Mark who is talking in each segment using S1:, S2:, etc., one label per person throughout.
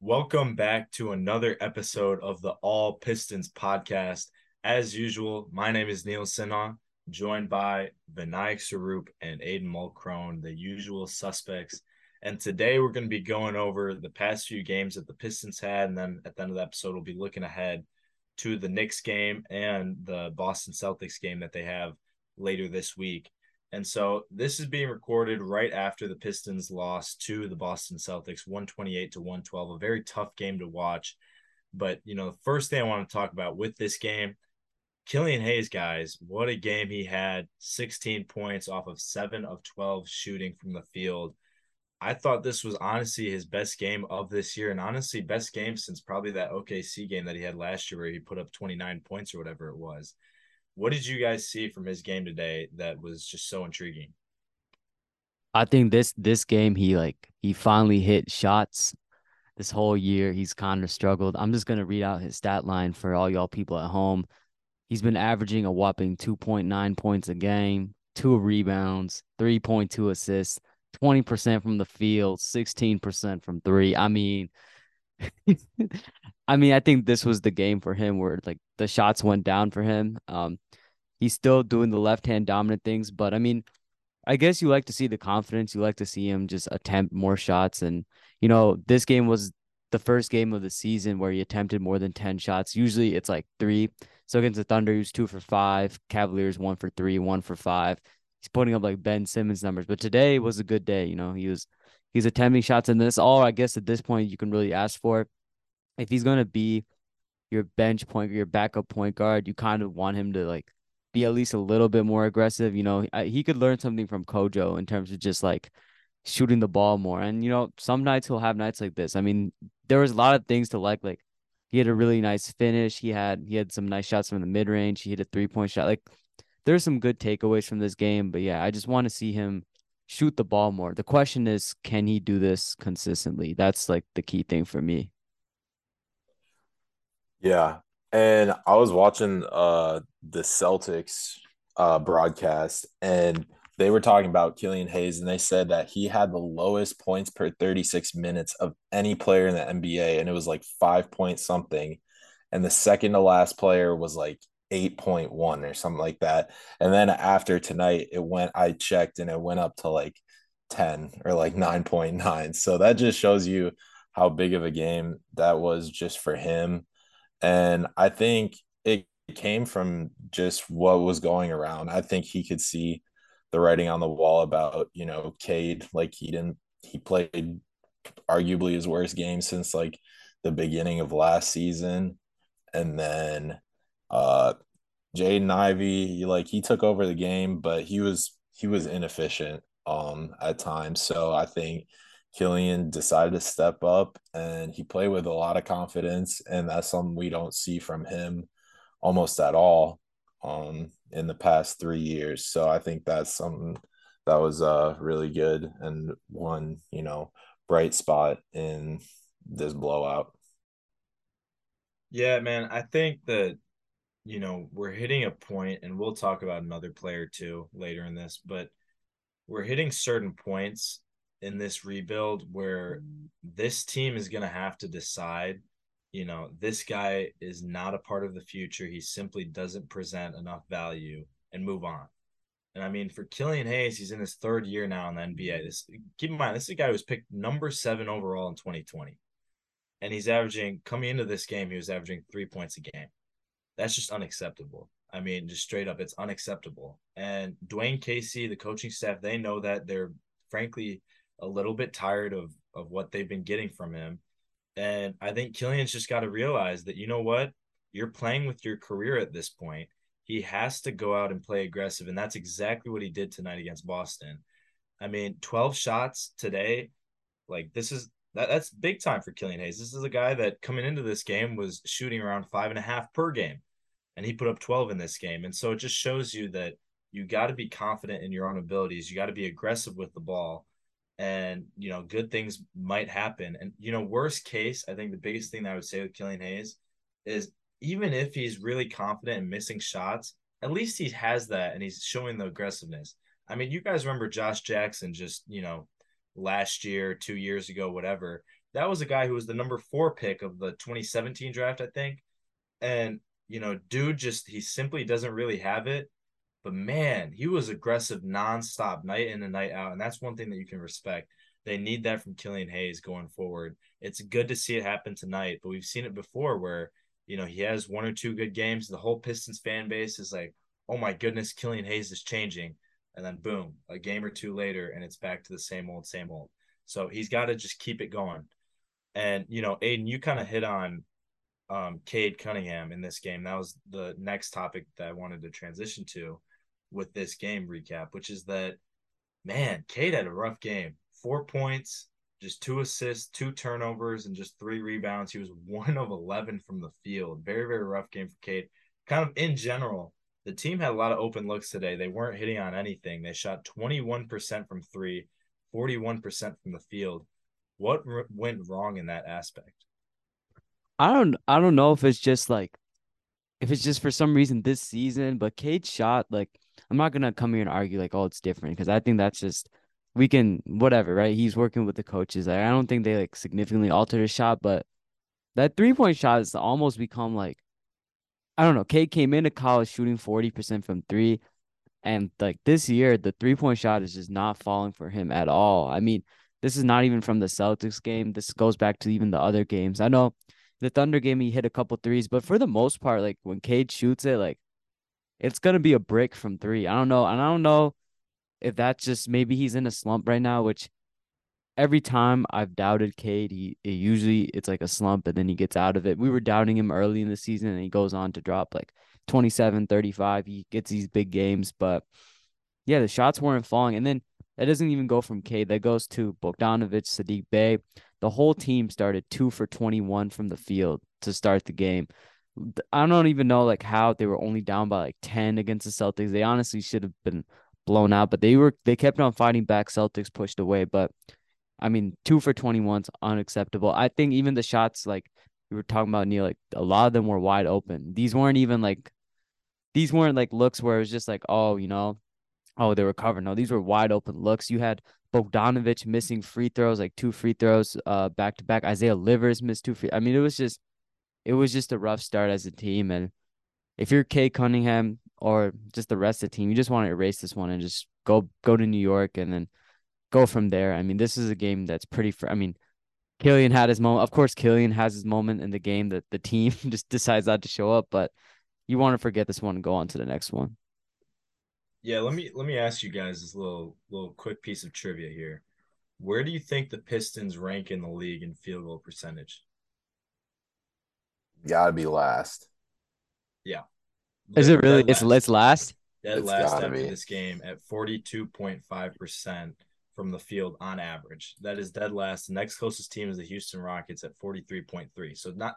S1: Welcome back to another episode of the All Pistons podcast. As usual, my name is Neil Sinha, joined by Vinayak Sarup and Aiden Mulcrone, the usual suspects. And today we're going to be going over the past few games that the Pistons had. And then at the end of the episode, we'll be looking ahead to the Knicks game and the Boston Celtics game that they have later this week. And so this is being recorded right after the Pistons lost to the Boston Celtics 128 to 112, a very tough game to watch. But, you know, the first thing I want to talk about with this game, Killian Hayes, guys, what a game he had 16 points off of seven of 12 shooting from the field. I thought this was honestly his best game of this year, and honestly, best game since probably that OKC game that he had last year where he put up 29 points or whatever it was. What did you guys see from his game today that was just so intriguing?
S2: I think this this game he like he finally hit shots. This whole year he's kind of struggled. I'm just gonna read out his stat line for all y'all people at home. He's been averaging a whopping 2.9 points a game, two rebounds, 3.2 assists, 20% from the field, 16% from three. I mean, I mean, I think this was the game for him where like the shots went down for him. Um, he's still doing the left hand dominant things, but I mean, I guess you like to see the confidence. You like to see him just attempt more shots. And, you know, this game was the first game of the season where he attempted more than 10 shots. Usually it's like three. So against the Thunder, he was two for five. Cavaliers, one for three, one for five. He's putting up like Ben Simmons numbers. But today was a good day. You know, he was he's attempting shots. And this all I guess at this point you can really ask for. If he's gonna be your bench point, your backup point guard, you kind of want him to like be at least a little bit more aggressive. You know, he could learn something from Kojo in terms of just like shooting the ball more. And you know, some nights he'll have nights like this. I mean, there was a lot of things to like. Like he had a really nice finish. He had he had some nice shots from the mid range. He hit a three point shot. Like there's some good takeaways from this game. But yeah, I just want to see him shoot the ball more. The question is, can he do this consistently? That's like the key thing for me.
S3: Yeah, and I was watching uh the Celtics uh broadcast and they were talking about Killian Hayes and they said that he had the lowest points per 36 minutes of any player in the NBA and it was like 5 point something and the second to last player was like 8.1 or something like that. And then after tonight it went I checked and it went up to like 10 or like 9.9. So that just shows you how big of a game that was just for him and I think it came from just what was going around. I think he could see the writing on the wall about, you know, Cade. Like he didn't, he played arguably his worst game since like the beginning of last season. And then uh Jaden Ivey, like he took over the game, but he was he was inefficient um at times. So I think Killian decided to step up and he played with a lot of confidence. And that's something we don't see from him almost at all um, in the past three years. So I think that's something that was uh, really good and one, you know, bright spot in this blowout.
S1: Yeah, man. I think that, you know, we're hitting a point, and we'll talk about another player too later in this, but we're hitting certain points in this rebuild where mm-hmm. this team is going to have to decide you know this guy is not a part of the future. He simply doesn't present enough value and move on. And i mean for killian hayes he's in his third year now in the nba mm-hmm. this keep in mind this is a guy who was picked number seven overall in 2020 and he's averaging coming into this game he was averaging three points a game that's just unacceptable i mean just straight up it's unacceptable and Dwane casey the coaching staff they know that they're frankly a little bit tired of of what they've been getting from him. And I think Killian's just got to realize that you know what? You're playing with your career at this point. He has to go out and play aggressive. And that's exactly what he did tonight against Boston. I mean, 12 shots today. Like this is that, that's big time for Killian Hayes. This is a guy that coming into this game was shooting around five and a half per game. And he put up 12 in this game. And so it just shows you that you got to be confident in your own abilities. You got to be aggressive with the ball and you know good things might happen and you know worst case i think the biggest thing that i would say with killian hayes is even if he's really confident in missing shots at least he has that and he's showing the aggressiveness i mean you guys remember josh jackson just you know last year two years ago whatever that was a guy who was the number four pick of the 2017 draft, I think. And, you know, dude just, he simply doesn't really have it. But man, he was aggressive nonstop, night in and night out. And that's one thing that you can respect. They need that from Killian Hayes going forward. It's good to see it happen tonight, but we've seen it before where, you know, he has one or two good games. The whole Pistons fan base is like, oh my goodness, Killian Hayes is changing. And then boom, a game or two later, and it's back to the same old, same old. So he's got to just keep it going. And you know, Aiden, you kind of hit on um Cade Cunningham in this game. That was the next topic that I wanted to transition to with this game recap, which is that man, Cade had a rough game. Four points, just two assists, two turnovers, and just three rebounds. He was one of eleven from the field. Very, very rough game for Cade. Kind of in general, the team had a lot of open looks today. They weren't hitting on anything. They shot 21% from three, 41% from the field. What went wrong in that aspect?
S2: I don't I don't know if it's just like if it's just for some reason this season, but Cade shot like I'm not gonna come here and argue like oh it's different because I think that's just we can whatever right. He's working with the coaches. Like, I don't think they like significantly altered his shot, but that three point shot has almost become like I don't know. Cade came into college shooting 40% from three. And like this year, the three point shot is just not falling for him at all. I mean, this is not even from the Celtics game. This goes back to even the other games. I know the Thunder game, he hit a couple threes, but for the most part, like when Cade shoots it, like it's gonna be a brick from three. I don't know. And I don't know if that's just maybe he's in a slump right now, which every time I've doubted Cade, he it usually it's like a slump and then he gets out of it. We were doubting him early in the season and he goes on to drop like 27, 35. He gets these big games, but yeah, the shots weren't falling. And then that doesn't even go from Cade. That goes to Bogdanovich, Saddiq Bey. The whole team started two for 21 from the field to start the game. I don't even know like how they were only down by like 10 against the Celtics. They honestly should have been blown out, but they were they kept on fighting back. Celtics pushed away, but I mean, two for 21 is unacceptable. I think even the shots, like we were talking about, Neil, like a lot of them were wide open. These weren't even like, these weren't like looks where it was just like, oh, you know, oh, they were covered. No, these were wide open looks. You had Bogdanovich missing free throws, like two free throws uh back to back. Isaiah Livers missed two free. I mean, it was just, it was just a rough start as a team. And if you're Cade Cunningham or just the rest of the team, you just want to erase this one and just go go to New York and then go from there. I mean, this is a game that's pretty. Fr- I mean, Killian had his moment. Of course, Killian has his moment in the game that the team just decides not to show up. But you want to forget this one and go on to the next one.
S1: Yeah, let me let me ask you guys this little little quick piece of trivia here. Where do you think the Pistons rank in the league in field goal percentage?
S3: Gotta be last.
S1: Yeah.
S2: Is it really? It's let's last.
S1: Dead last after be. this game at forty two point five percent from the field on average. That is dead last. The next closest team is the Houston Rockets at 43.3. So not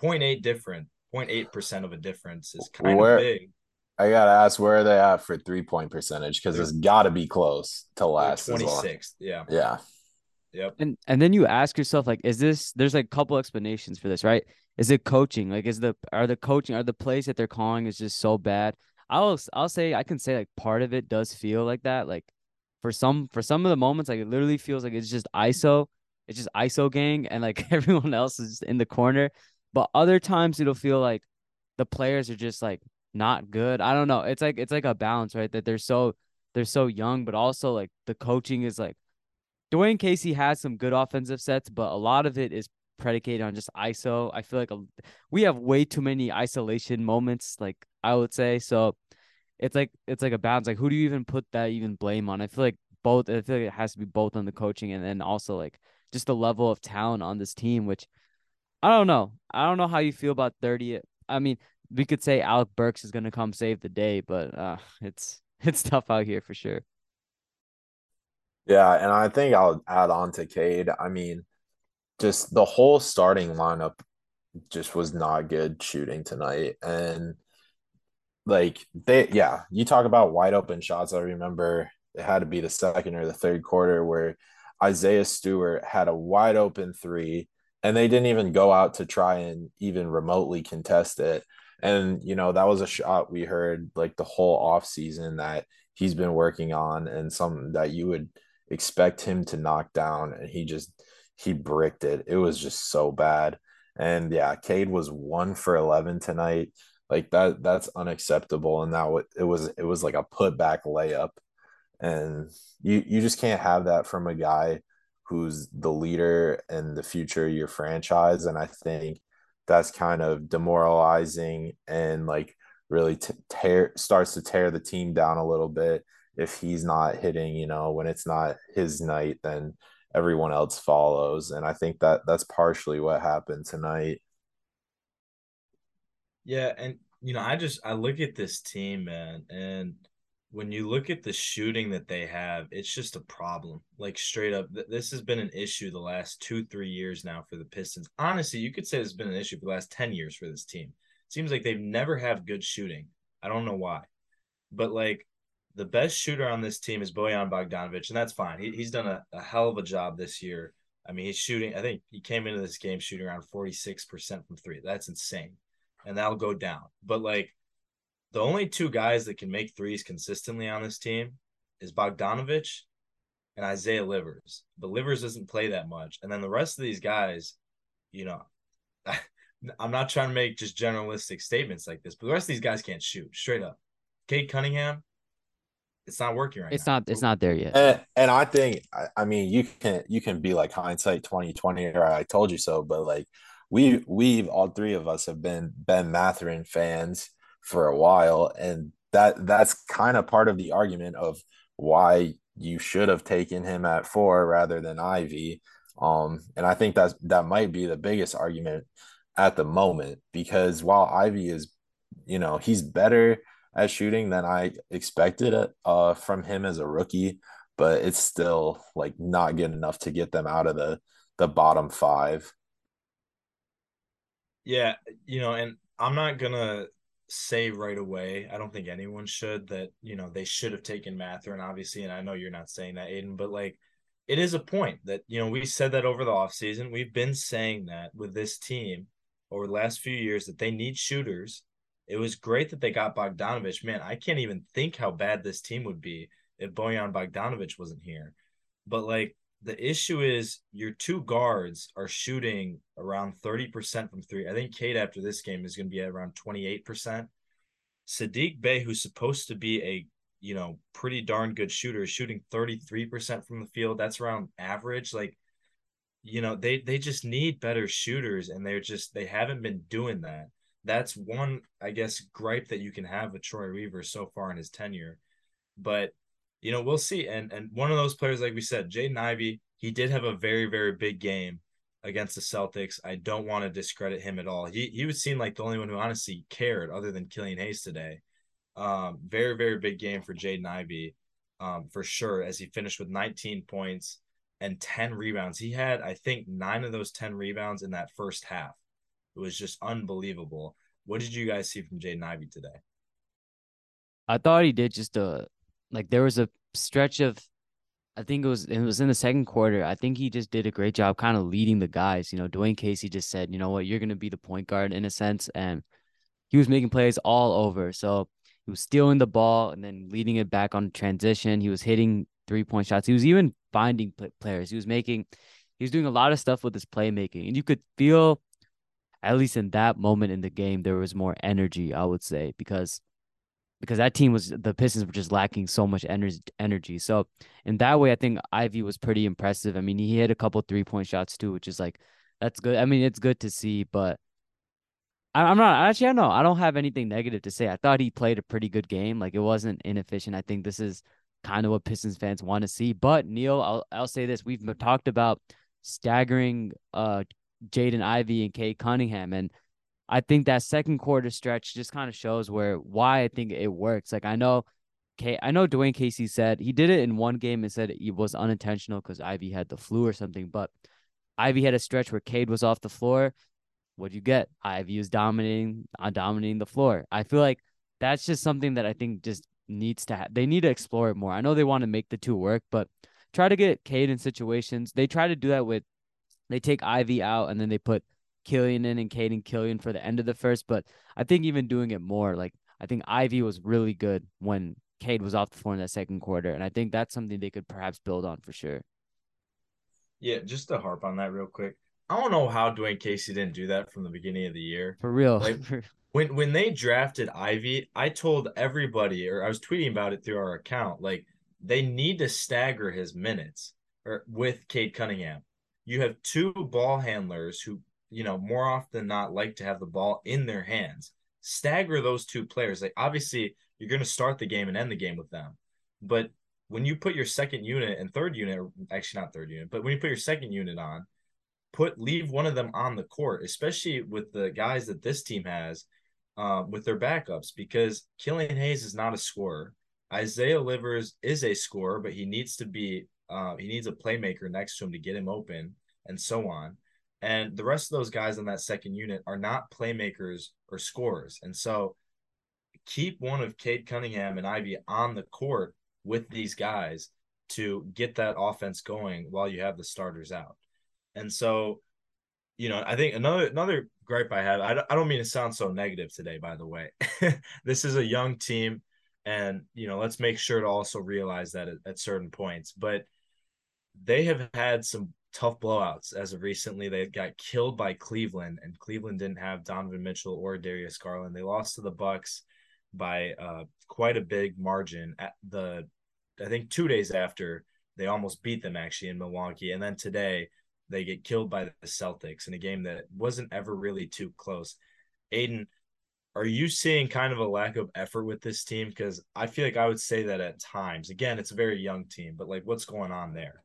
S1: 0.8 different, 0.8% of a difference is kind where, of big.
S3: I gotta ask where are they at for three point percentage because it's got to be close to last.
S1: Twenty sixth,
S3: yeah, yeah,
S1: yep.
S2: And and then you ask yourself like, is this? There's like a couple explanations for this, right? Is it coaching? Like, is the are the coaching are the plays that they're calling is just so bad? I'll I'll say I can say like part of it does feel like that. Like for some for some of the moments, like it literally feels like it's just ISO. It's just ISO gang, and like everyone else is just in the corner. But other times it'll feel like the players are just like not good. I don't know. It's like it's like a balance, right? That they're so they're so young, but also like the coaching is like Dwane Casey has some good offensive sets, but a lot of it is predicated on just ISO. I feel like a, we have way too many isolation moments, like I would say. So it's like it's like a balance. Like who do you even put that even blame on? I feel like both. I feel like it has to be both on the coaching and then also like just the level of talent on this team. Which I don't know. I don't know how you feel about thirty. I mean, we could say Alec Burks is gonna come save the day, but uh, it's it's tough out here for sure.
S3: Yeah, and I think I'll add on to Cade. I mean, just the whole starting lineup just was not good shooting tonight, and like they yeah you talk about wide open shots i remember it had to be the second or the third quarter where isaiah stewart had a wide open three and they didn't even go out to try and even remotely contest it and you know that was a shot we heard like the whole off season that he's been working on and something that you would expect him to knock down and he just he bricked it. It was just so bad. And yeah, Cade was one for 11 tonight. Like that, that's unacceptable. And that it was, it was like a putback layup. And you, you just can't have that from a guy who's the leader and the future of your franchise. And I think that's kind of demoralizing and like really t- tear starts to tear the team down a little bit. If he's not hitting you know when it's not his night then everyone else follows. And i think that that's partially what happened tonight.
S1: Yeah and you know i just i look at this team man and when you look at the shooting that they have, it's just a problem. Like straight up, this has been an issue the last two, three years now for the Pistons. Honestly, you could say it's been an issue for the last 10 years for this team. It seems like they've never have good shooting. I don't know why. But like the best shooter on this team is Bojan Bogdanovic, and that's fine. He, he's done a, a hell of a job this year. I mean, he's shooting, I think he came into this game shooting around 46% from three. That's insane. And that'll go down. But like the only two guys that can make threes consistently on this team is Bogdanovich and Isaiah Livers. But Livers doesn't play that much. And then the rest of these guys, you know, I'm not trying to make just generalistic statements like this, but the rest of these guys can't shoot straight up. Cade Cunningham, it's not working right
S2: it's
S1: now.
S2: not it's not there yet.
S3: And, and I think I, I mean you can you can be like hindsight 2020 or I told you so, but like we we've all three of us have been Ben Mathurin fans for a while and that that's kind of part of the argument of why you should have taken him at four rather than Ivey Um, and I think that's that might be the biggest argument at the moment because while Ivey is, you know, he's better at shooting than I expected uh, from him as a rookie, but it's still like not good enough to get them out of the the bottom five.
S1: Yeah, you know, and I'm not gonna say right away. I don't think anyone should that, you know, they should have taken Mathurin, obviously. And I know you're not saying that, Aiden, but like it is a point that, you know, we said that over the offseason. We've been saying that with this team over the last few years that they need shooters. It was great that they got Bogdanovich. Man, I can't even think how bad this team would be if Bojan Bogdanovich wasn't here. But like the issue is your two guards are shooting around 30% from three. I think Cade after this game is going to be at around 28%. Saddiq Bey, who's supposed to be a you know pretty darn good shooter, is shooting 33% from the field. That's around average. Like, you know, they they just need better shooters, and they're just they haven't been doing that. That's one, I guess, gripe that you can have with Troy Weaver so far in his tenure. But you know, we'll see. And and one of those players, like we said, Jaden Ivey, he did have a very, very big game against the Celtics. I don't want to discredit him at all. He he would seem like the only one who honestly cared other than Killian Hayes today. Um, very, very big game for Jaden Ivey, um, for sure, as he finished with 19 points and 10 rebounds. He had, I think, nine of those 10 rebounds in that first half. It was just unbelievable. What did you guys see from Jaden Ivey today?
S2: I thought he did just a like there was a stretch of I think it was it was in the second quarter. I think he just did a great job kind of leading the guys. You know, Dwane Casey just said, you know what, you're gonna be the point guard in a sense. And he was making plays all over. So he was stealing the ball and then leading it back on transition. He was hitting three point shots. He was even finding players. He was making he was doing a lot of stuff with his playmaking. And you could feel at least in that moment in the game, there was more energy, I would say, because because that team was the Pistons were just lacking so much energy. Energy. So in that way, I think Ivey was pretty impressive. I mean, he hit a couple three point shots too, which is like that's good. I mean, it's good to see, but I, I'm not actually. I know I don't have anything negative to say. I thought he played a pretty good game. Like it wasn't inefficient. I think this is kind of what Pistons fans want to see. But Neil, I'll I'll say this: we've talked about staggering uh Jaden Ivey and Cade Cunningham, and I think that second quarter stretch just kind of shows where why I think it works. Like I know K I know Dwane Casey said he did it in one game and said it was unintentional because Ivey had the flu or something, but Ivey had a stretch where Cade was off the floor. What'd you get? Ivey was dominating uh, dominating the floor. I feel like that's just something that I think just needs to ha- they need to explore it more. I know they want to make the two work, but try to get Cade in situations. They try to do that with they take Ivey out and then they put Killian in and Caden Killian for the end of the first, but I think even doing it more, like I think Ivey was really good when Cade was off the floor in that second quarter, and I think that's something they could perhaps build on for sure.
S1: Yeah, just to harp on that real quick. I don't know how Dwane Casey didn't do that from the beginning of the year.
S2: For real.
S1: Like when when they drafted Ivey, I told everybody, or I was tweeting about it through our account, like they need to stagger his minutes or with Cade Cunningham. You have two ball handlers who, you know, more often than not like to have the ball in their hands. Stagger those two players. Like obviously you're going to start the game and end the game with them. But when you put your second unit and third unit, actually not third unit, but when you put your second unit on, put leave one of them on the court, especially with the guys that this team has uh, with their backups, because Killian Hayes is not a scorer. Isaiah Livers is a scorer, but he needs to be uh, he needs a playmaker next to him to get him open and so on. And the rest of those guys on that second unit are not playmakers or scorers. And so keep one of Cade Cunningham and Ivey on the court with these guys to get that offense going while you have the starters out. And so, you know, I think another another gripe I have, I don't, I don't mean to sound so negative today, by the way. this is a young team. And, you know, let's make sure to also realize that at, at certain points. But they have had some tough blowouts as of recently. They got killed by Cleveland, and Cleveland didn't have Donovan Mitchell or Darius Garland. They lost to the Bucks by uh, quite a big margin at the I think two days after they almost beat them actually in Milwaukee, and then today they get killed by the Celtics in a game that wasn't ever really too close. Aiden, are you seeing kind of a lack of effort with this team? Because I feel like I would say that at times. Again, it's a very young team, but like, what's going on there?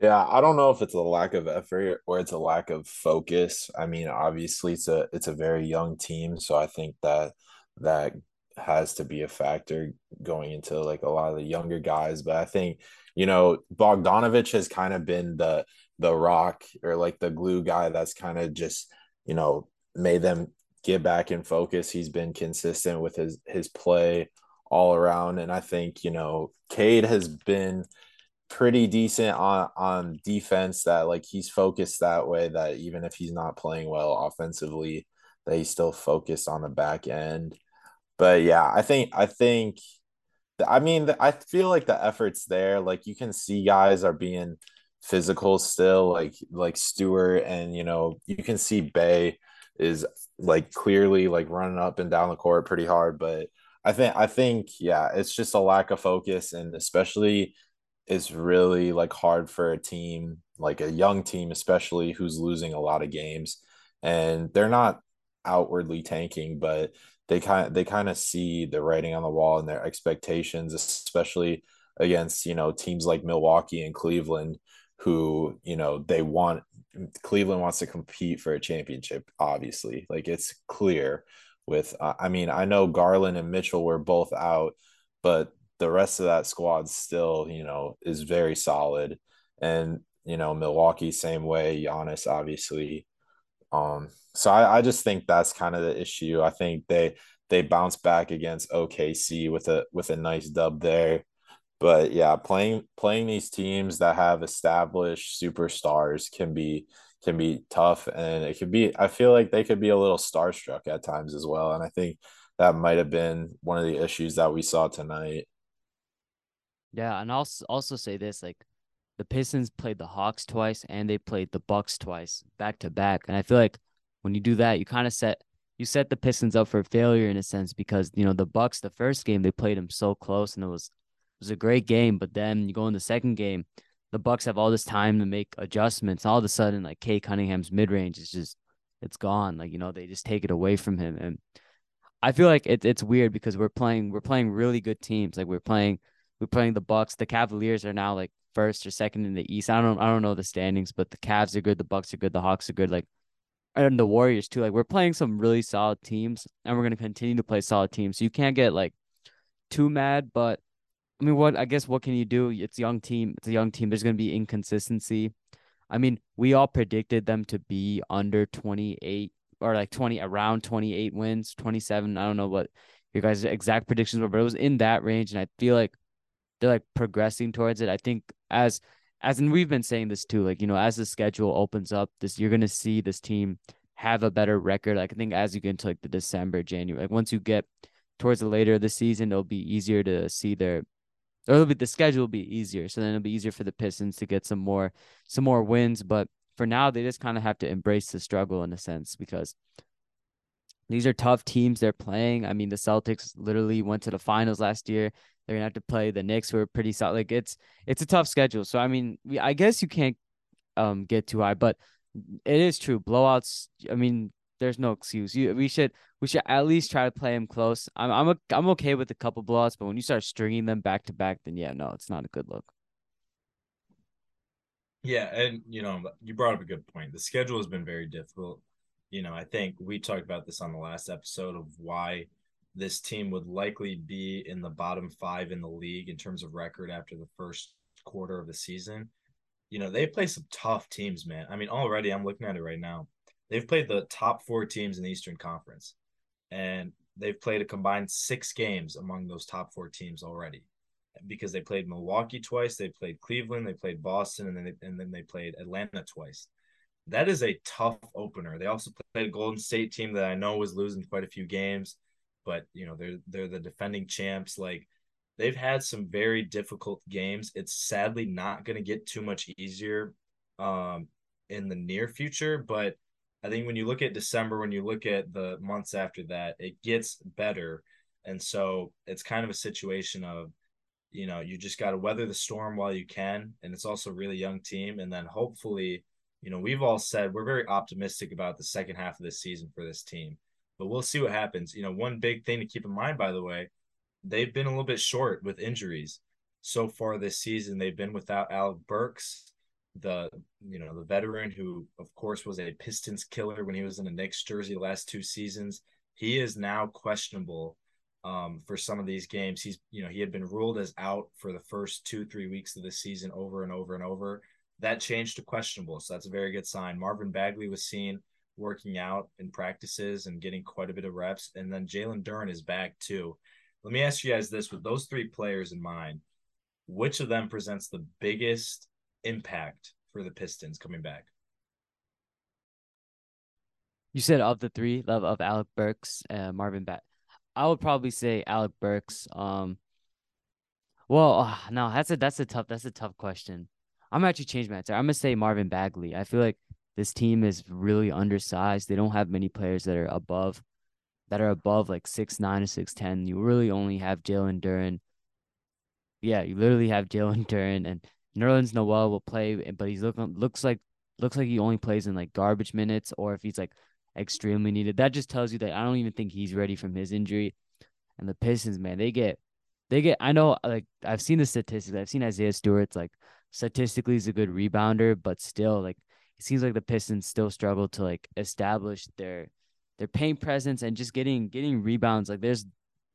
S3: Yeah, I don't know if it's a lack of effort or it's a lack of focus. I mean, obviously it's a it's a very young team, so I think that that has to be a factor going into like a lot of the younger guys. But I think, you know, Bogdanovich has kind of been the the rock or like the glue guy that's kind of just, you know, made them get back in focus. He's been consistent with his his play all around. And I think, you know, Cade has been pretty decent on on defense that like he's focused that way that even if he's not playing well offensively, that he's still focused on the back end but yeah, I think I think I mean I feel like the effort's there. Like you can see guys are being physical still, like like Stewart, and you know you can see Bey is like clearly like running up and down the court pretty hard. But I think I think yeah, it's just a lack of focus, and especially it's really like hard for a team like a young team, especially who's losing a lot of games, and they're not outwardly tanking, but they kind they kind of see the writing on the wall and their expectations, especially against you know teams like Milwaukee and Cleveland, who you know they want Cleveland wants to compete for a championship. Obviously, like it's clear. With I mean, I know Garland and Mitchell were both out, but the rest of that squad still, you know, is very solid. And you know, Milwaukee same way. Giannis obviously. Um, so I, I just think that's kind of the issue. I think they they bounce back against OKC with a with a nice dub there. But yeah, playing playing these teams that have established superstars can be can be tough and it could be I feel like they could be a little starstruck at times as well. And I think that might have been one of the issues that we saw tonight.
S2: Yeah, and I'll also say this like the Pistons played the Hawks twice and they played the Bucks twice back to back. And I feel like when you do that, you kind of set you set the Pistons up for failure in a sense because you know the Bucks the first game they played them so close and it was it was a great game, but then you go in the second game, the Bucks have all this time to make adjustments. All of a sudden, like Cade Cunningham's mid range is just it's gone. Like you know they just take it away from him, and I feel like it, it's weird because we're playing we're playing really good teams. Like we're playing we're playing the Bucks. The Cavaliers are now like first or second in the East. I don't I don't know the standings, but the Cavs are good, the Bucks are good, the Hawks are good. Like and the Warriors too. Like we're playing some really solid teams, and we're gonna continue to play solid teams. So you can't get like too mad. But I mean, what I guess what can you do? It's a young team. It's a young team. There's gonna be inconsistency. I mean, we all predicted them to be under 28 or like 20 around 28 wins, 27. I don't know what your guys' exact predictions were, but it was in that range, and I feel like they're like progressing towards it. I think as as and we've been saying this too, like, you know, as the schedule opens up, this you're gonna see this team have a better record. Like I think as you get into like the December, January, like once you get towards the later of the season, it'll be easier to see their or it'll be the schedule will be easier. So then it'll be easier for the Pistons to get some more some more wins. But for now, they just kind of have to embrace the struggle in a sense because these are tough teams they're playing. I mean, the Celtics literally went to the finals last year. They're gonna have to play the Knicks, who are pretty solid. Like it's it's a tough schedule. So I mean, we, I guess you can't um get too high, but it is true. Blowouts. I mean, there's no excuse. You we should we should at least try to play them close. I'm I'm a, I'm okay with a couple blowouts, but when you start stringing them back to back, then yeah, no, it's not a good look.
S1: Yeah, and you know, you brought up a good point. The schedule has been very difficult. You know, I think we talked about this on the last episode of why this team would likely be in the bottom five in the league in terms of record after the first quarter of the season. You know, they play some tough teams, man. I mean, already I'm looking at it right now. They've played the top four teams in the Eastern Conference, and they've played a combined six games among those top four teams already because they played Milwaukee twice, they played Cleveland, they played Boston, and then they, and then they played Atlanta twice. That is a tough opener. They also played a Golden State team that I know was losing quite a few games but you know they're they're the defending champs. Like they've had some very difficult games. It's sadly not going to get too much easier um, in the near future, but I think when you look at December, when you look at the months after that, it gets better. And so it's kind of a situation of, you know, you just got to weather the storm while you can. And it's also a really young team. And then hopefully, you know, we've all said we're very optimistic about the second half of this season for this team but we'll see what happens. You know, one big thing to keep in mind, by the way, they've been a little bit short with injuries so far this season. They've been without Alec Burks, the you know the veteran who, of course, was a Pistons killer when he was in the Knicks jersey the last two seasons. He is now questionable um, for some of these games. He's you know he had been ruled as out for the first two three weeks of the season over and over and over. That changed to questionable, so that's a very good sign. Marvin Bagley was seen working out in practices and getting quite a bit of reps. And then Jalen Duren is back too. Let me ask you guys this with those three players in mind, which of them presents the biggest impact for the Pistons coming back?
S2: You said of the three, of, of Alec Burks, uh, Marvin Bat. I would probably say Alec Burks. Um, well, uh, no, that's a that's a tough that's a tough question. I'm actually change my answer. I'm gonna say Marvin Bagley. I feel like this team is really undersized. They don't have many players that are above that are above like six nine or six ten. You really only have Jalen Duren. Yeah, you literally have Jalen Duren and Nerlens Noel will play, but he's looking looks like looks like he only plays in like garbage minutes or if he's like extremely needed. That just tells you that I don't even think he's ready from his injury. And the Pistons, man, they get they get I know like I've seen the statistics. I've seen Isaiah Stewart's like statistically he's a good rebounder, but still like it seems like the Pistons still struggle to like establish their their paint presence and just getting getting rebounds. Like there's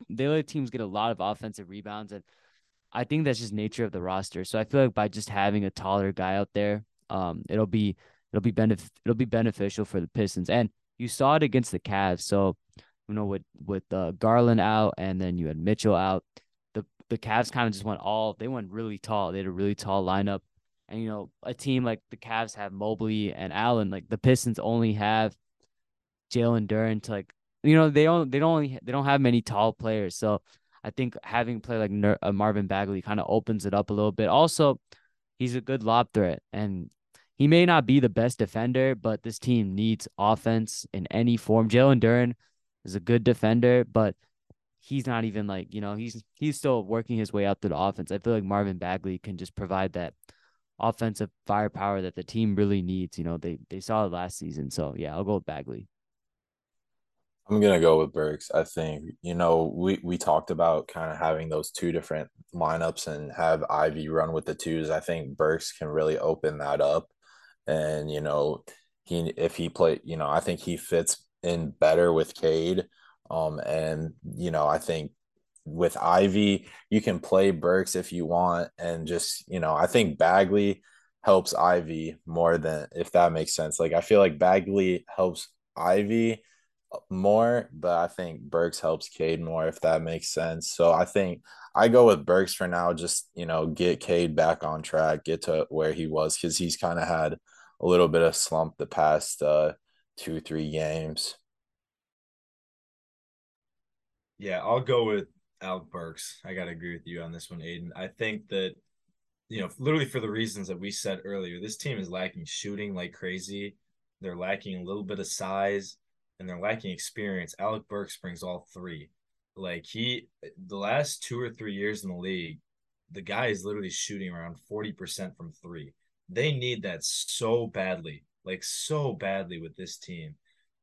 S2: the other teams get a lot of offensive rebounds, and I think that's just nature of the roster. So I feel like by just having a taller guy out there, um, it'll be it'll be benef- it'll be beneficial for the Pistons. And you saw it against the Cavs. So you know with with uh, Garland out and then you had Mitchell out, the the Cavs kind of just went all they went really tall. They had a really tall lineup. And you know, a team like the Cavs have Mobley and Allen. Like the Pistons only have Jalen Duren to like you know they don't they don't only they don't have many tall players. So I think having play like Ner- uh, Marvin Bagley kind of opens it up a little bit. Also, he's a good lob threat, and he may not be the best defender, but this team needs offense in any form. Jalen Duren is a good defender, but he's not even like you know he's he's still working his way out through the offense. I feel like Marvin Bagley can just provide that offensive firepower that the team really needs. You know, they they saw it last season. So yeah, I'll go with Bagley.
S3: I'm gonna go with Burks. I think you know we we talked about kind of having those two different lineups and have Ivey run with the twos. I think Burks can really open that up, and you know he if he play, you know I think he fits in better with Cade. Um, and you know I think with Ivey, you can play Burks if you want, and just you know, I think Bagley helps Ivey more than if that makes sense. Like I feel like Bagley helps Ivey more, but I think Burks helps Cade more if that makes sense. So I think I go with Burks for now. Just you know, get Cade back on track, get to where he was because he's kind of had a little bit of slump the past uh, two three games.
S1: Yeah, I'll go with Alec Burks. I gotta agree with you on this one, Aiden. I think that you know, literally for the reasons that we said earlier, this team is lacking shooting like crazy. They're lacking a little bit of size and they're lacking experience. Alec Burks brings all three. Like he, the last two or three years in the league, the guy is literally shooting around 40% from three. They need that so badly, like so badly with this team.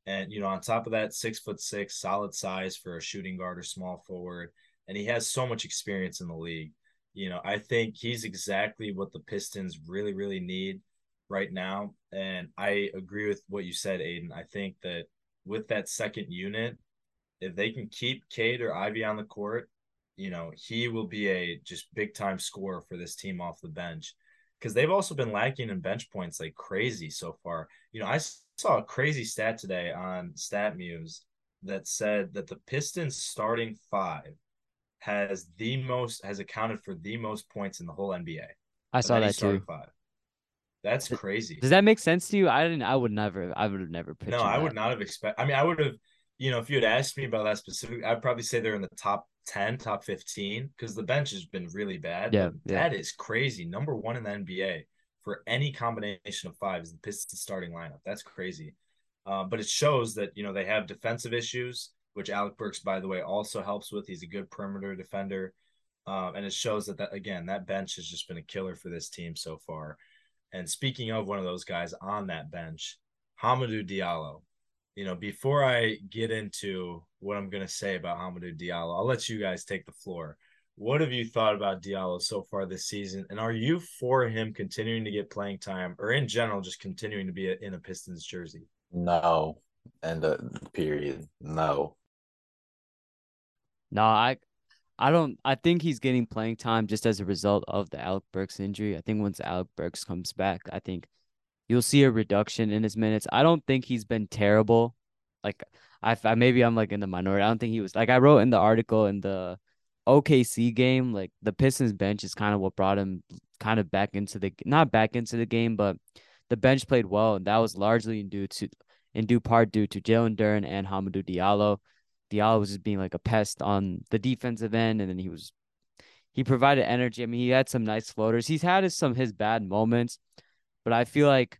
S1: And, you know, on top of that, six foot six, solid size for a shooting guard or small forward. And he has so much experience in the league. You know, I think he's exactly what the Pistons really, really need right now. And I agree with what you said, Aiden. I think that with that second unit, if they can keep Cade or Ivey on the court, you know, he will be a just big time scorer for this team off the bench. Because they've also been lacking in bench points like crazy so far. You know, I saw a crazy stat today on StatMuse that said that the Pistons starting five has the most has accounted for the most points in the whole NBA.
S2: I saw that too.
S1: Five. That's crazy.
S2: Does that make sense to you? I didn't. I would never. I would have never.
S1: No, I
S2: that.
S1: would not have expected. I mean, I would have. You know, if you had asked me about that specific, I'd probably say they're in the top ten, top fifteen, because the bench has been really bad.
S2: Yeah, yeah,
S1: that is crazy. Number one in the NBA for any combination of five is the Pistons starting lineup. That's crazy. Uh, but it shows that you know they have defensive issues which Alec Burks, by the way, also helps with. He's a good perimeter defender. Um, and it shows that, that, again, that bench has just been a killer for this team so far. And speaking of one of those guys on that bench, Hamidou Diallo. You know, before I get into what I'm going to say about Hamidou Diallo, I'll let you guys take the floor. What have you thought about Diallo so far this season? And are you for him continuing to get playing time or in general just continuing to be in a Pistons jersey?
S3: No. And uh, period. No.
S2: No, I I don't I think he's getting playing time just as a result of the Alec Burks injury. I think once Alec Burks comes back, I think you'll see a reduction in his minutes. I don't think he's been terrible. Like I, I maybe I'm like in the minority. I don't think he was like I wrote in the article in the OKC game, like the Pistons bench is kind of what brought him kind of back into the not back into the game, but the bench played well, and that was largely in due to in due part due to Jalen Duren and Hamidou Diallo. Diallo was just being like a pest on the defensive end, and then he was he provided energy. I mean, he had some nice floaters. He's had his, some his bad moments, but I feel like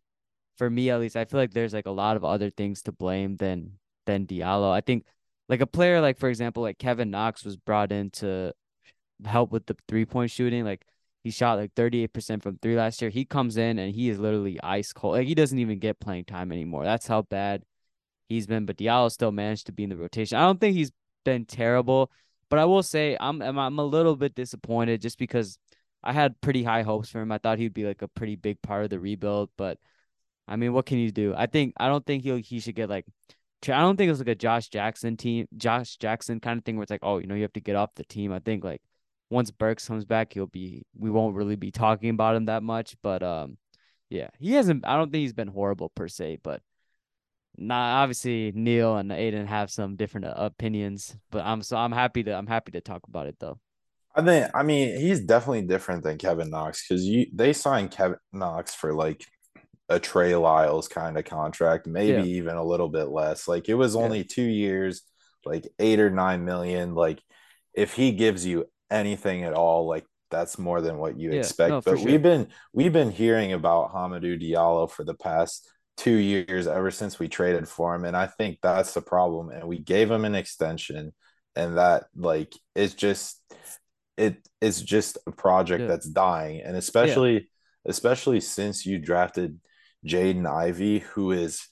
S2: for me at least, I feel like there's like a lot of other things to blame than than Diallo. I think like a player like for example like Kevin Knox was brought in to help with the three point shooting. Like he shot like 38% from three last year. He comes in and he is literally ice cold. Like he doesn't even get playing time anymore. That's how bad he's been, but Diallo still managed to be in the rotation. I don't think he's been terrible, but I will say I'm I'm a little bit disappointed just because I had pretty high hopes for him. I thought he'd be like a pretty big part of the rebuild, but I mean, what can you do? I think I don't think he he should get like I don't think it was like a Josh Jackson team, Josh Jackson kind of thing where it's like, oh, you know, you have to get off the team. I think like once Burks comes back, he'll be we won't really be talking about him that much, but um yeah, he hasn't I don't think he's been horrible per se, but not obviously Neil and Aiden have some different uh, opinions, but I'm so I'm happy to I'm happy to talk about it though.
S3: I think I mean he's definitely different than Kevin Knox because you they signed Kevin Knox for like a Trey Lyles kind of contract, maybe yeah. even a little bit less. Like it was only yeah. two years, like eight or nine million. Like if he gives you anything at all, like that's more than what you yeah, expect. No, but sure. we've been we've been hearing about Hamidou Diallo for the past two years ever since we traded for him. And I think that's the problem. And we gave him an extension, and that like it's just it is just a project yeah. that's dying. And especially yeah. especially since you drafted Jaden Ivey, who is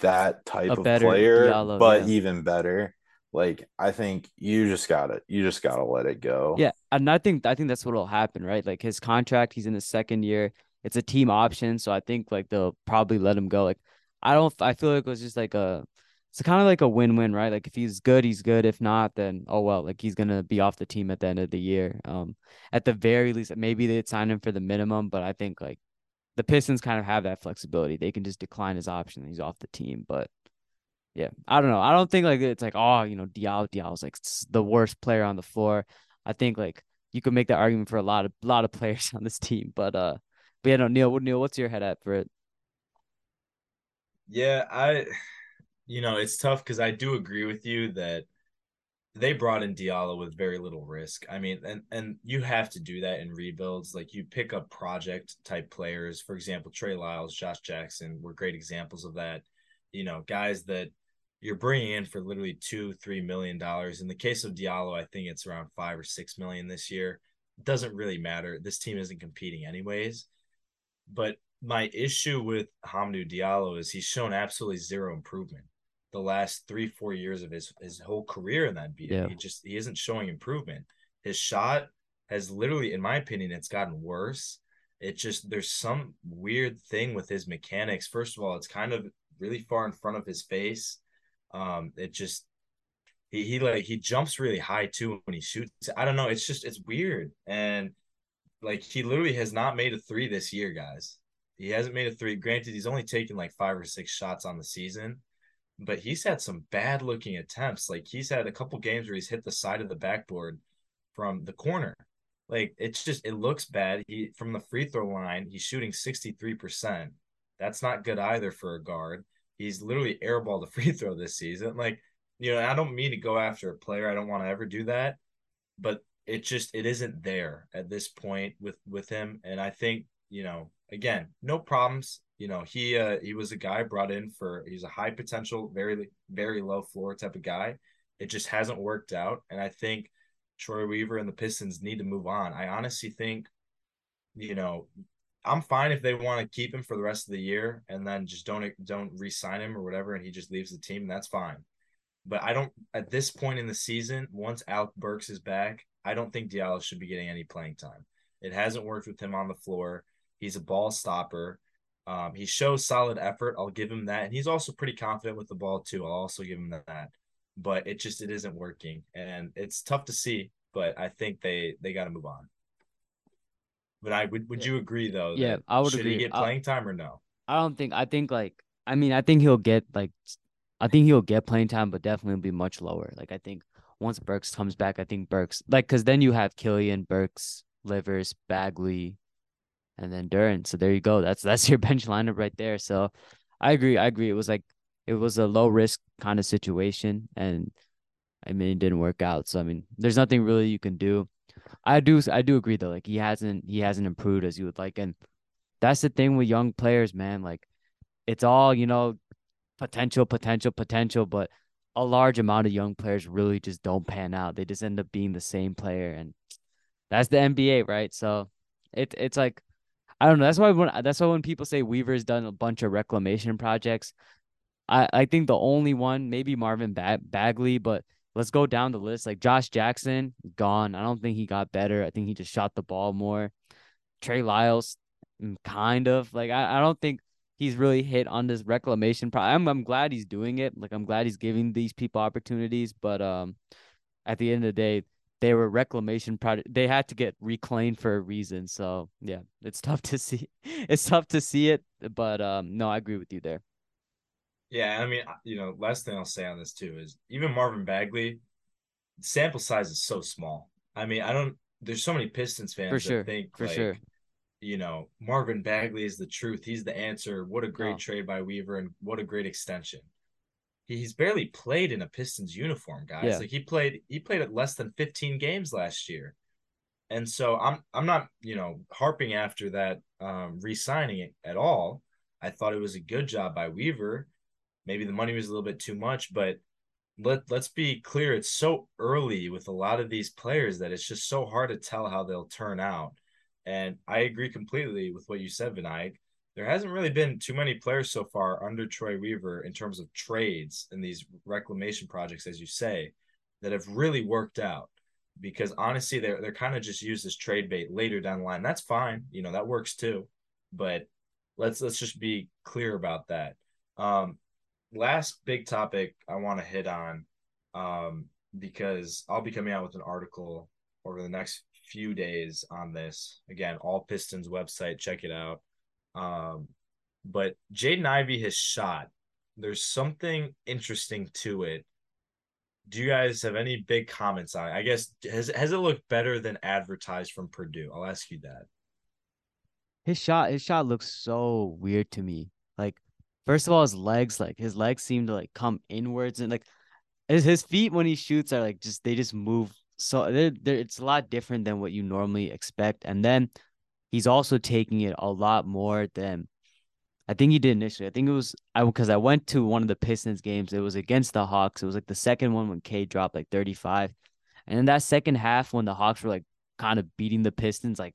S3: that type a of player, Diallo, but yeah. even better. Like I think you just gotta you just gotta let it go.
S2: Yeah, and I think I think that's what'll happen, right? Like his contract, he's in his second year it's a team option, so I think like they'll probably let him go. Like I don't I feel like it was just like a it's kind of like a win-win, right? Like if he's good, he's good. If not, then oh well, like he's gonna be off the team at the end of the year. Um, at the very least, maybe they'd sign him for the minimum, but I think like the Pistons kind of have that flexibility. They can just decline his option. He's off the team, but yeah, I don't know. I don't think like it's like oh, you know, Diallo Diallo's like the worst player on the floor. I think like you could make that argument for a lot of a lot of players on this team, but uh, but yeah, no, Neil, Neil, what's your head at for it?
S1: Yeah, I, you know, it's tough because I do agree with you that they brought in Diallo with very little risk. I mean, and and you have to do that in rebuilds. Like you pick up project type players, for example, Trey Lyles, Josh Jackson were great examples of that. You know, guys that you're bringing in for literally two, three million dollars. In the case of Diallo, I think it's around five or six million this year. It doesn't really matter. This team isn't competing anyways. But my issue with Hamidou Diallo is he's shown absolutely zero improvement the last three, four years of his his whole career in that beat. Yeah. He just he isn't showing improvement. His shot has literally, in my opinion, it's gotten worse. It just there's some weird thing with his mechanics. First of all, it's kind of really far in front of his face. Um, it just he he like he jumps really high too when he shoots. I don't know. It's just it's weird and like he literally has not made a three this year, guys. He hasn't made a three. Granted, he's only taken like five or six shots on the season, but he's had some bad looking attempts. Like he's had a couple games where he's hit the side of the backboard from the corner. Like it's just it looks bad. He from the free throw line, he's shooting 63%. That's not good either for a guard. He's literally airballed a free throw this season. Like, you know, I don't mean to go after a player. I don't want to ever do that. But it just it isn't there at this point with with him. And I think, you know, again, no problems you know, he uh, he was a guy brought in for he's a high potential, very very low floor type of guy. It just hasn't worked out, and I think Troy Weaver and the Pistons need to move on. I honestly think, you know, I'm fine if they want to keep him for the rest of the year and then just don't don't re-sign him or whatever, and he just leaves the team. and That's fine. But I don't at this point in the season, once Alec Burks is back, I don't think Diallo should be getting any playing time. It hasn't worked with him on the floor. He's a ball stopper. Um, he shows solid effort. I'll give him that, and he's also pretty confident with the ball too. I'll also give him that. But it just it isn't working, and it's tough to see. But I think they they got to move on. But I would would you agree though?
S2: Yeah, I would
S1: should
S2: agree.
S1: he get playing I, time or no?
S2: I don't think. I think like I mean I think he'll get like I think he'll get playing time, but definitely be much lower. Like I think once Burks comes back, I think Burks like because then you have Killian Burks, Livers, Bagley, and then Duren. So there you go. That's that's your bench lineup right there. So I agree. I agree. It was like it was a low risk kind of situation, and I mean it didn't work out. So I mean, there's nothing really you can do. I do I do agree though. Like he hasn't he hasn't improved as you would like, and that's the thing with young players, man. Like it's all you know, potential, potential, potential, but a large amount of young players really just don't pan out. They just end up being the same player, and that's the NBA, right? So it it's like I don't know. That's why when that's why when people say Weaver's done a bunch of reclamation projects, I I think the only one maybe Marvin Bag- Bagley, but let's go down the list. Like Josh Jackson, gone. I don't think he got better. I think he just shot the ball more. Trey Lyles, mm, kind of like I, I don't think he's really hit on this reclamation. Pro- I'm I'm glad he's doing it. Like I'm glad he's giving these people opportunities, but um, at the end of the day, they were reclamation project. They had to get reclaimed for a reason. So yeah, it's tough to see. It's tough to see it, but um, no, I agree with you there.
S1: Yeah, I mean, you know, last thing I'll say on this too is even Marvin Bagley, sample size is so small. I mean, I don't. There's so many Pistons fans
S2: for sure,
S1: that think
S2: for
S1: like,
S2: sure.
S1: You know, Marvin Bagley is the truth. He's the answer. What a great oh. trade by Weaver, and what a great extension he's barely played in a Pistons uniform, guys. Yeah. Like he played he played at less than 15 games last year. And so I'm I'm not, you know, harping after that um re-signing it at all. I thought it was a good job by Weaver. Maybe the money was a little bit too much, but let let's be clear, it's so early with a lot of these players that it's just so hard to tell how they'll turn out. And I agree completely with what you said, Vinayak there hasn't really been too many players so far under Troy Weaver in terms of trades in these reclamation projects, as you say, that have really worked out. Because honestly, they're they're kind of just used as trade bait later down the line. That's fine, you know, that works too. But let's let's just be clear about that. Um, last big topic I want to hit on, um, because I'll be coming out with an article over the next few days on this. Again, all Pistons website, check it out. Um, but Jaden Ivey has shot. There's something interesting to it. Do you guys have any big comments on it? I guess has has it looked better than advertised from Purdue? I'll ask you that.
S2: His shot, his shot looks so weird to me. Like, first of all, his legs, like his legs seem to like come inwards and like his his feet when he shoots are like just they just move so they're, they're, it's a lot different than what you normally expect. And then he's also taking it a lot more than I think he did initially. I think it was I because I went to one of the Pistons games. It was against the Hawks. It was like the second one when K dropped like 35. And in that second half, when the Hawks were like kind of beating the Pistons like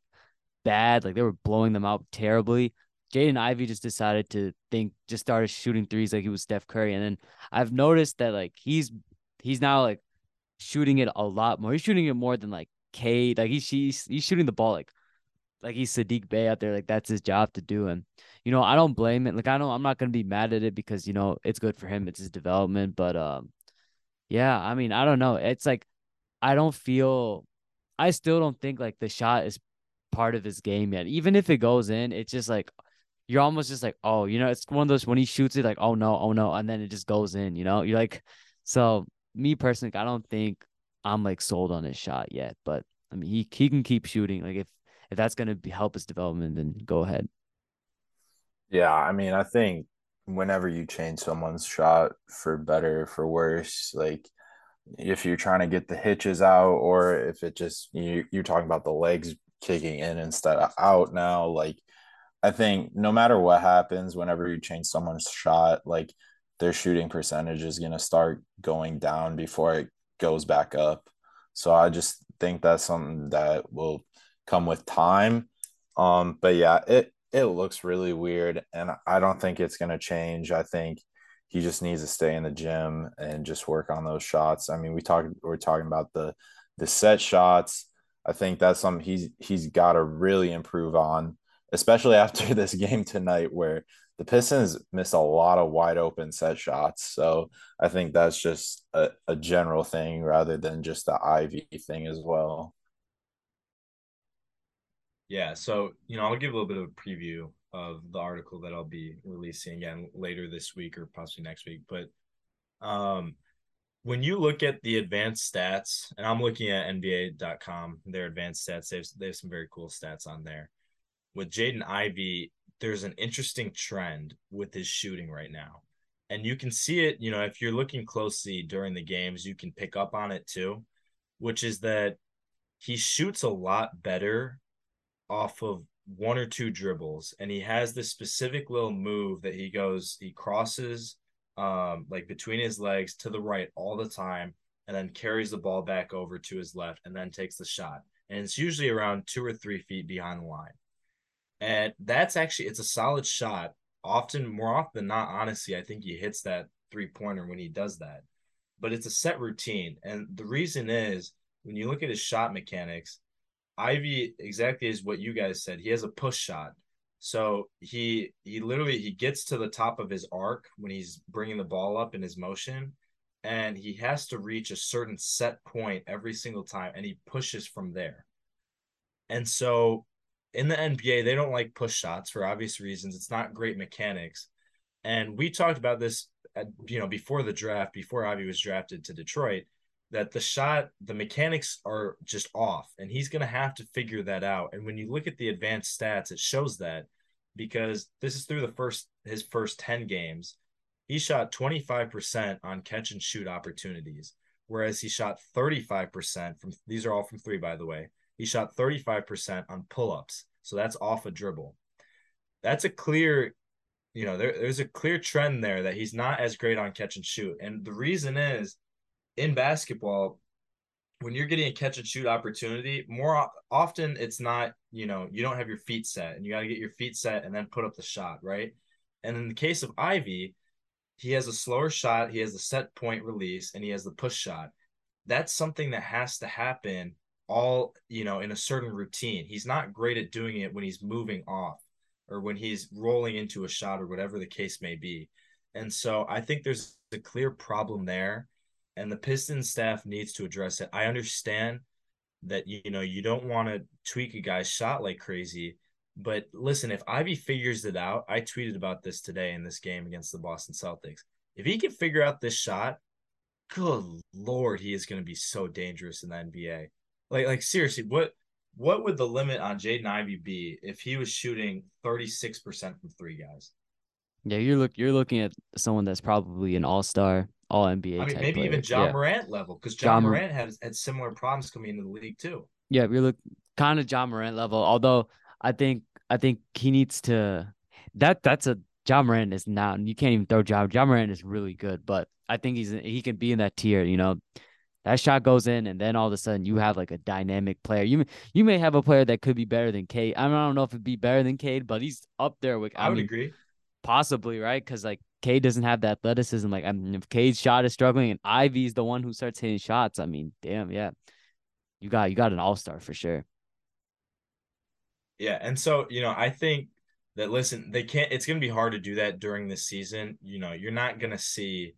S2: bad, like they were blowing them out terribly. Jaden Ivey just decided to think, just started shooting threes like he was Steph Curry. And then I've noticed that like he's he's now like shooting it a lot more. He's shooting it more than like K. Like he's he's, he's shooting the ball like like he's Saddiq Bey out there. Like that's his job to do. And you know, I don't blame it. Like I don't I'm not gonna be mad at it because, you know, it's good for him. It's his development. But um yeah, I mean, I don't know. It's like I don't feel I still don't think like the shot is part of his game yet. Even if it goes in, it's just like you're almost just like, oh, you know, it's one of those when he shoots it, like, oh no, oh no, and then it just goes in, you know. You're like, so me personally, I don't think I'm like sold on his shot yet. But I mean, he he can keep shooting. Like if if that's gonna be, help his development, then go ahead.
S3: Yeah, I mean, I think whenever you change someone's shot for better for worse, like if you're trying to get the hitches out, or if it just you you're talking about the legs kicking in instead of out now, like I think no matter what happens, whenever you change someone's shot, like their shooting percentage is going to start going down before it goes back up. So I just think that's something that will come with time. Um, but yeah, it it looks really weird, and I don't think it's going to change. I think he just needs to stay in the gym and just work on those shots. I mean, we talked we're talking about the the set shots. I think that's something he's he's got to really improve on especially after this game tonight where the Pistons missed a lot of wide open set shots. So I think that's just a, a general thing rather than just the Ivey thing as well.
S1: Yeah, so you know, I'll give a little bit of a preview of the article that I'll be releasing again later this week or possibly next week. But um when you look at the advanced stats, and I'm looking at NBA.com, their advanced stats, they have, they have some very cool stats on there with Jaden Ivey, there's an interesting trend with his shooting right now. And you can see it, you know, if you're looking closely during the games, you can pick up on it too, which is that he shoots a lot better off of one or two dribbles. And he has this specific little move that he goes, he crosses um like between his legs to the right all the time and then carries the ball back over to his left and then takes the shot. And it's usually around two or three feet behind the line. And that's actually it's a solid shot. Often, more often than not, honestly, I think he hits that three pointer when he does that. But it's a set routine. And the reason is when you look at his shot mechanics, Ivey exactly is what you guys said. He has a push shot. So he he literally he gets to the top of his arc when he's bringing the ball up in his motion and he has to reach a certain set point every single time and he pushes from there. And so in the NBA, they don't like push shots for obvious reasons. It's not great mechanics. And we talked about this, at, you know, before the draft, before Ivey was drafted to Detroit, that the shot, the mechanics are just off, and he's going to have to figure that out. And when you look at the advanced stats, it shows that because this is through the first his first 10 games. He shot 25% on catch and shoot opportunities, whereas he shot 35% from these are all from three, by the way he shot 35% on pull-ups. So that's off a dribble. That's a clear, you know, there, there's a clear trend there that he's not as great on catch and shoot. And the reason is in basketball, when you're getting a catch and shoot opportunity, more often it's not, you know, you don't have your feet set and you got to get your feet set and then put up the shot, right? And in the case of Ivey, he has a slower shot, he has the set point release, and he has the push shot. That's something that has to happen all you know in a certain routine. He's not great at doing it when he's moving off or when he's rolling into a shot or whatever the case may be. And so i think there's a clear problem there and the Pistons staff needs to address it. I understand that you know you don't want to tweak a guy's shot like crazy but listen if Ivey figures it out i tweeted about this today in this game against the boston celtics if he can figure out this shot good lord he is going to be so dangerous in the nba like like seriously, what what would the limit on Jaden Ivey be if he was shooting 36% from three guys?
S2: Yeah, you're look you're looking at someone that's probably an all-star, all NBA.
S1: I mean, maybe
S2: player.
S1: even John
S2: yeah.
S1: Morant level because John, Ja Morant had had similar problems coming into the league too.
S2: Yeah, we look kind of Ja Morant level. Although I think I think he needs to that that's a Ja Morant is now you can't even throw John Ja Morant is really good, but I think he's he can be in that tier. You know, that shot goes in, and then all of a sudden you have like a dynamic player. You you may have a player that could be better than Cade. I, mean, I don't know if it'd be better than Cade, but he's up there with.
S1: I, I would mean, agree.
S2: Possibly right because like Cade doesn't have the athleticism. Like I mean, if Cade's shot is struggling and Ivey's the one who starts hitting shots, I mean, damn, yeah, you got you got an all star for sure.
S1: Yeah, and so you know, I think that listen, they can't. It's going to be hard to do that during the season. You know, you're not going to see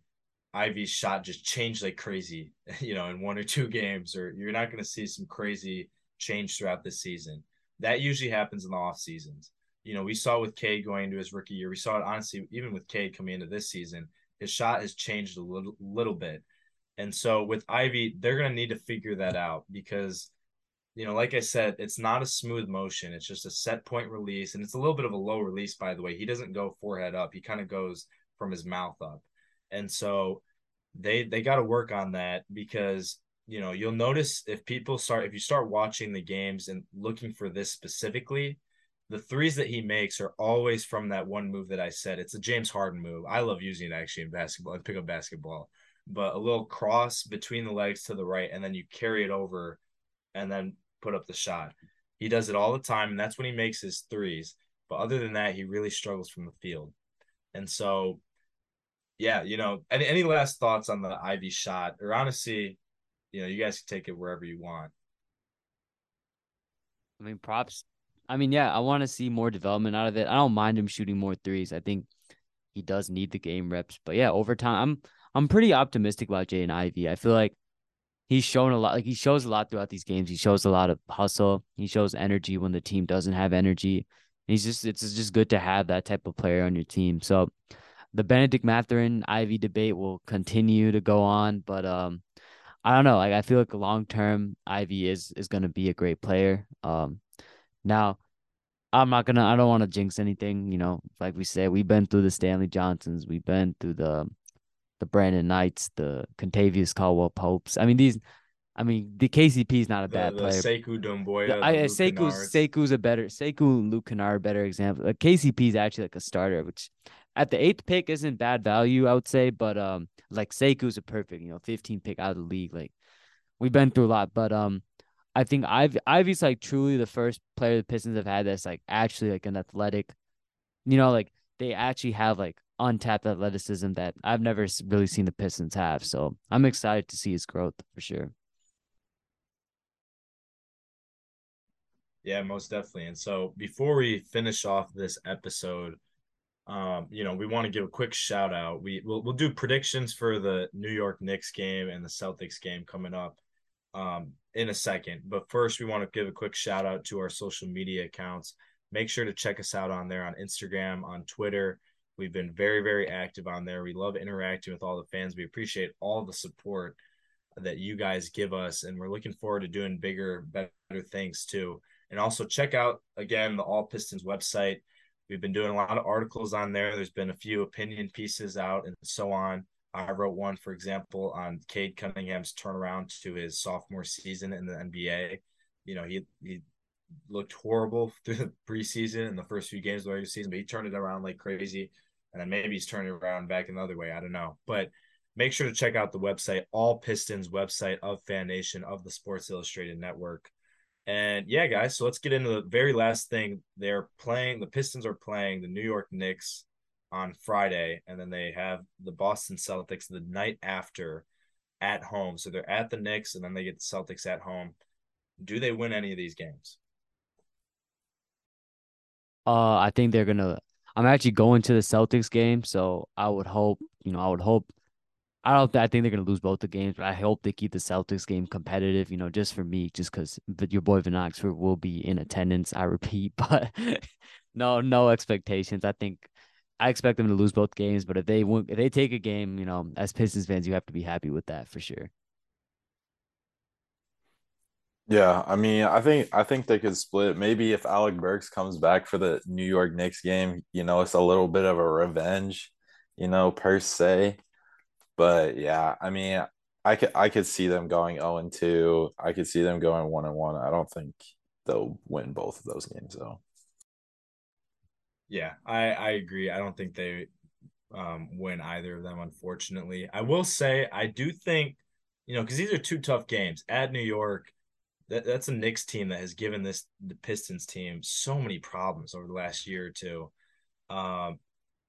S1: Ivey's shot just change like crazy. You know, in one or two games, or you're not going to see some crazy change throughout the season. That usually happens in the off seasons. You know, we saw with Cade going into his rookie year. We saw it honestly, even with Cade coming into this season, his shot has changed a little, little bit. And so with Ivey, they're going to need to figure that out because you know, like I said, it's not a smooth motion. It's just a set point release, and it's a little bit of a low release, by the way. He doesn't go forehead up; he kind of goes from his mouth up, and so they they got to work on that because you know you'll notice if people start if you start watching the games and looking for this specifically, the threes that he makes are always from that one move that I said. It's a James Harden move. I love using it actually in basketball and pick up basketball, but a little cross between the legs to the right, and then you carry it over, and then put up the shot. He does it all the time, and that's when he makes his threes. But other than that, he really struggles from the field. And so, yeah, you know, any any last thoughts on the Ivey shot? Or honestly, you know, you guys can take it wherever you want.
S2: I mean, props. I mean, yeah, I want to see more development out of it. I don't mind him shooting more threes. I think he does need the game reps. But yeah, over time, I'm I'm pretty optimistic about Jaden Ivey. I feel like he's shown a lot. Like he shows a lot throughout these games. He shows a lot of hustle. He shows energy when the team doesn't have energy. He's just it's just good to have that type of player on your team. So the Benedict Mathurin Ivey debate will continue to go on, but um, I don't know. Like I feel like long term Ivey is is gonna be a great player. Um, now I'm not gonna. I don't want to jinx anything. You know, like we said, we've been through the Stanley Johnsons. We've been through the the Brandon Knights, the Kentavious Caldwell Popes. I mean, these, I mean, the KCP is not a bad
S1: the, the
S2: player.
S1: Sekou Doumbouya.
S2: I, Sekou's Sekou's a better Sekou and Luke Kennard better example. Like KCP is actually like a starter, which at the eighth pick isn't bad value, I would say. But um, like Sekou's a perfect, you know, 15 pick out of the league. Like we've been through a lot, but um, I think Ivey Ivey's like truly the first player the Pistons have had that's like actually like an athletic, you know, like they actually have like untapped athleticism that I've never really seen the Pistons have. So I'm excited to see his growth for sure.
S1: Yeah, most definitely. And so before we finish off this episode, um, you know, we want to give a quick shout out. We we'll, we'll do predictions for the New York Knicks game and the Celtics game coming up um, in a second. But first, we want to give a quick shout out to our social media accounts. Make sure to check us out on there on Instagram, on Twitter, We've been very, very active on there. We love interacting with all the fans. We appreciate all the support that you guys give us, and we're looking forward to doing bigger, better things too. And also check out again the All Pistons website. We've been doing a lot of articles on there. There's been a few opinion pieces out and so on. I wrote one, for example, on Cade Cunningham's turnaround to his sophomore season in the NBA. You know, he he looked horrible through the preseason and the first few games of the regular season, but he turned it around like crazy and then maybe he's turning around back another way. I don't know, but make sure to check out the website, All Pistons website of Fan Nation of the Sports Illustrated Network. And yeah, guys, so let's get into the very last thing. They're playing, the Pistons are playing the New York Knicks on Friday, and then they have the Boston Celtics the night after at home. So they're at the Knicks, and then they get the Celtics at home. Do they win any of these games?
S2: Uh, I think they're gonna I'm actually going to the Celtics game, so I would hope, you know, I would hope. I don't. I think they're gonna lose both the games, but I hope they keep the Celtics game competitive. You know, just for me, just because your boy Van Oxford will be in attendance. I repeat, but no, no expectations. I think I expect them to lose both games, but if they if they take a game, you know, as Pistons fans, you have to be happy with that for sure.
S3: Yeah, I mean, I think I think they could split. Maybe if Alec Burks comes back for the New York Knicks game, you know, it's a little bit of a revenge, you know, per se. But yeah, I mean, I could I could see them going 0 and 2. I could see them going 1 and 1. I don't think they'll win both of those games though.
S1: Yeah, I I agree. I don't think they um, win either of them, unfortunately. I will say I do think, you know, because these are two tough games at New York. That, that's a Knicks team that has given this the Pistons team so many problems over the last year or two. Um,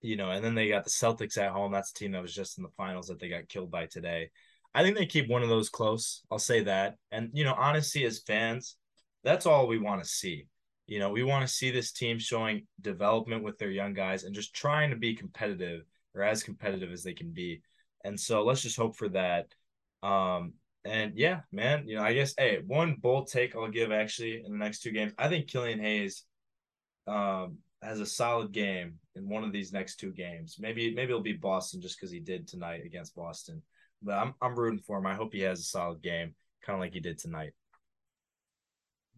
S1: you know, and then they got the Celtics at home. That's a team that was just in the finals that they got killed by today. I think they keep one of those close. I'll say that. And you know, honestly, as fans, that's all we want to see. You know, we want to see this team showing development with their young guys and just trying to be competitive or as competitive as they can be. And so let's just hope for that. Um, and yeah, man, you know, I guess hey, one bold take I'll give actually in the next two games. I think Killian Hayes um has a solid game in one of these next two games. Maybe maybe it'll be Boston just because he did tonight against Boston. But I'm I'm rooting for him. I hope he has a solid game, kind of like he did tonight.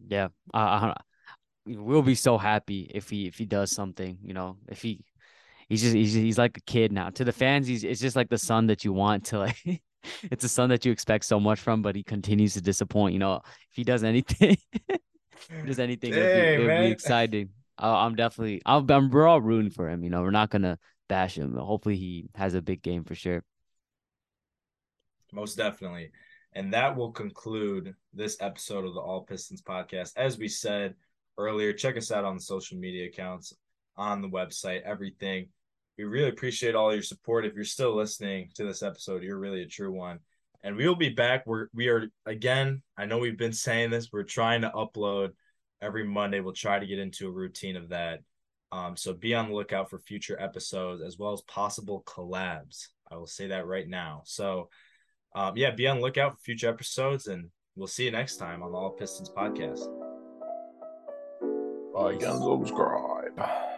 S2: Yeah, uh, we'll be so happy if he if he does something. You know, if he he's just he's he's like a kid now. To the fans, he's it's just like the son that you want to like. it's a son that you expect so much from, but he continues to disappoint. You know, if he does anything, does anything, it'll, be, it'll be, exciting. I I'm definitely, I'll, I'm, we're all rooting for him. You know, we're not gonna bash him. Hopefully, he has a big game for sure.
S1: Most definitely. And that will conclude this episode of the All Pistons podcast. As we said, earlier. Check us out on the social media accounts, on the website, everything. We really appreciate all your support. If you're still listening to this episode, you're really a true one. And we will be back. We're we are again. I know we've been saying this. We're trying to upload every Monday. We'll try to get into a routine of that. Um, so be on the lookout for future episodes as well as possible collabs. I will say that right now. So um, yeah, be on the lookout for future episodes, and we'll see you next time on the All Pistons podcast.
S3: Like and subscribe.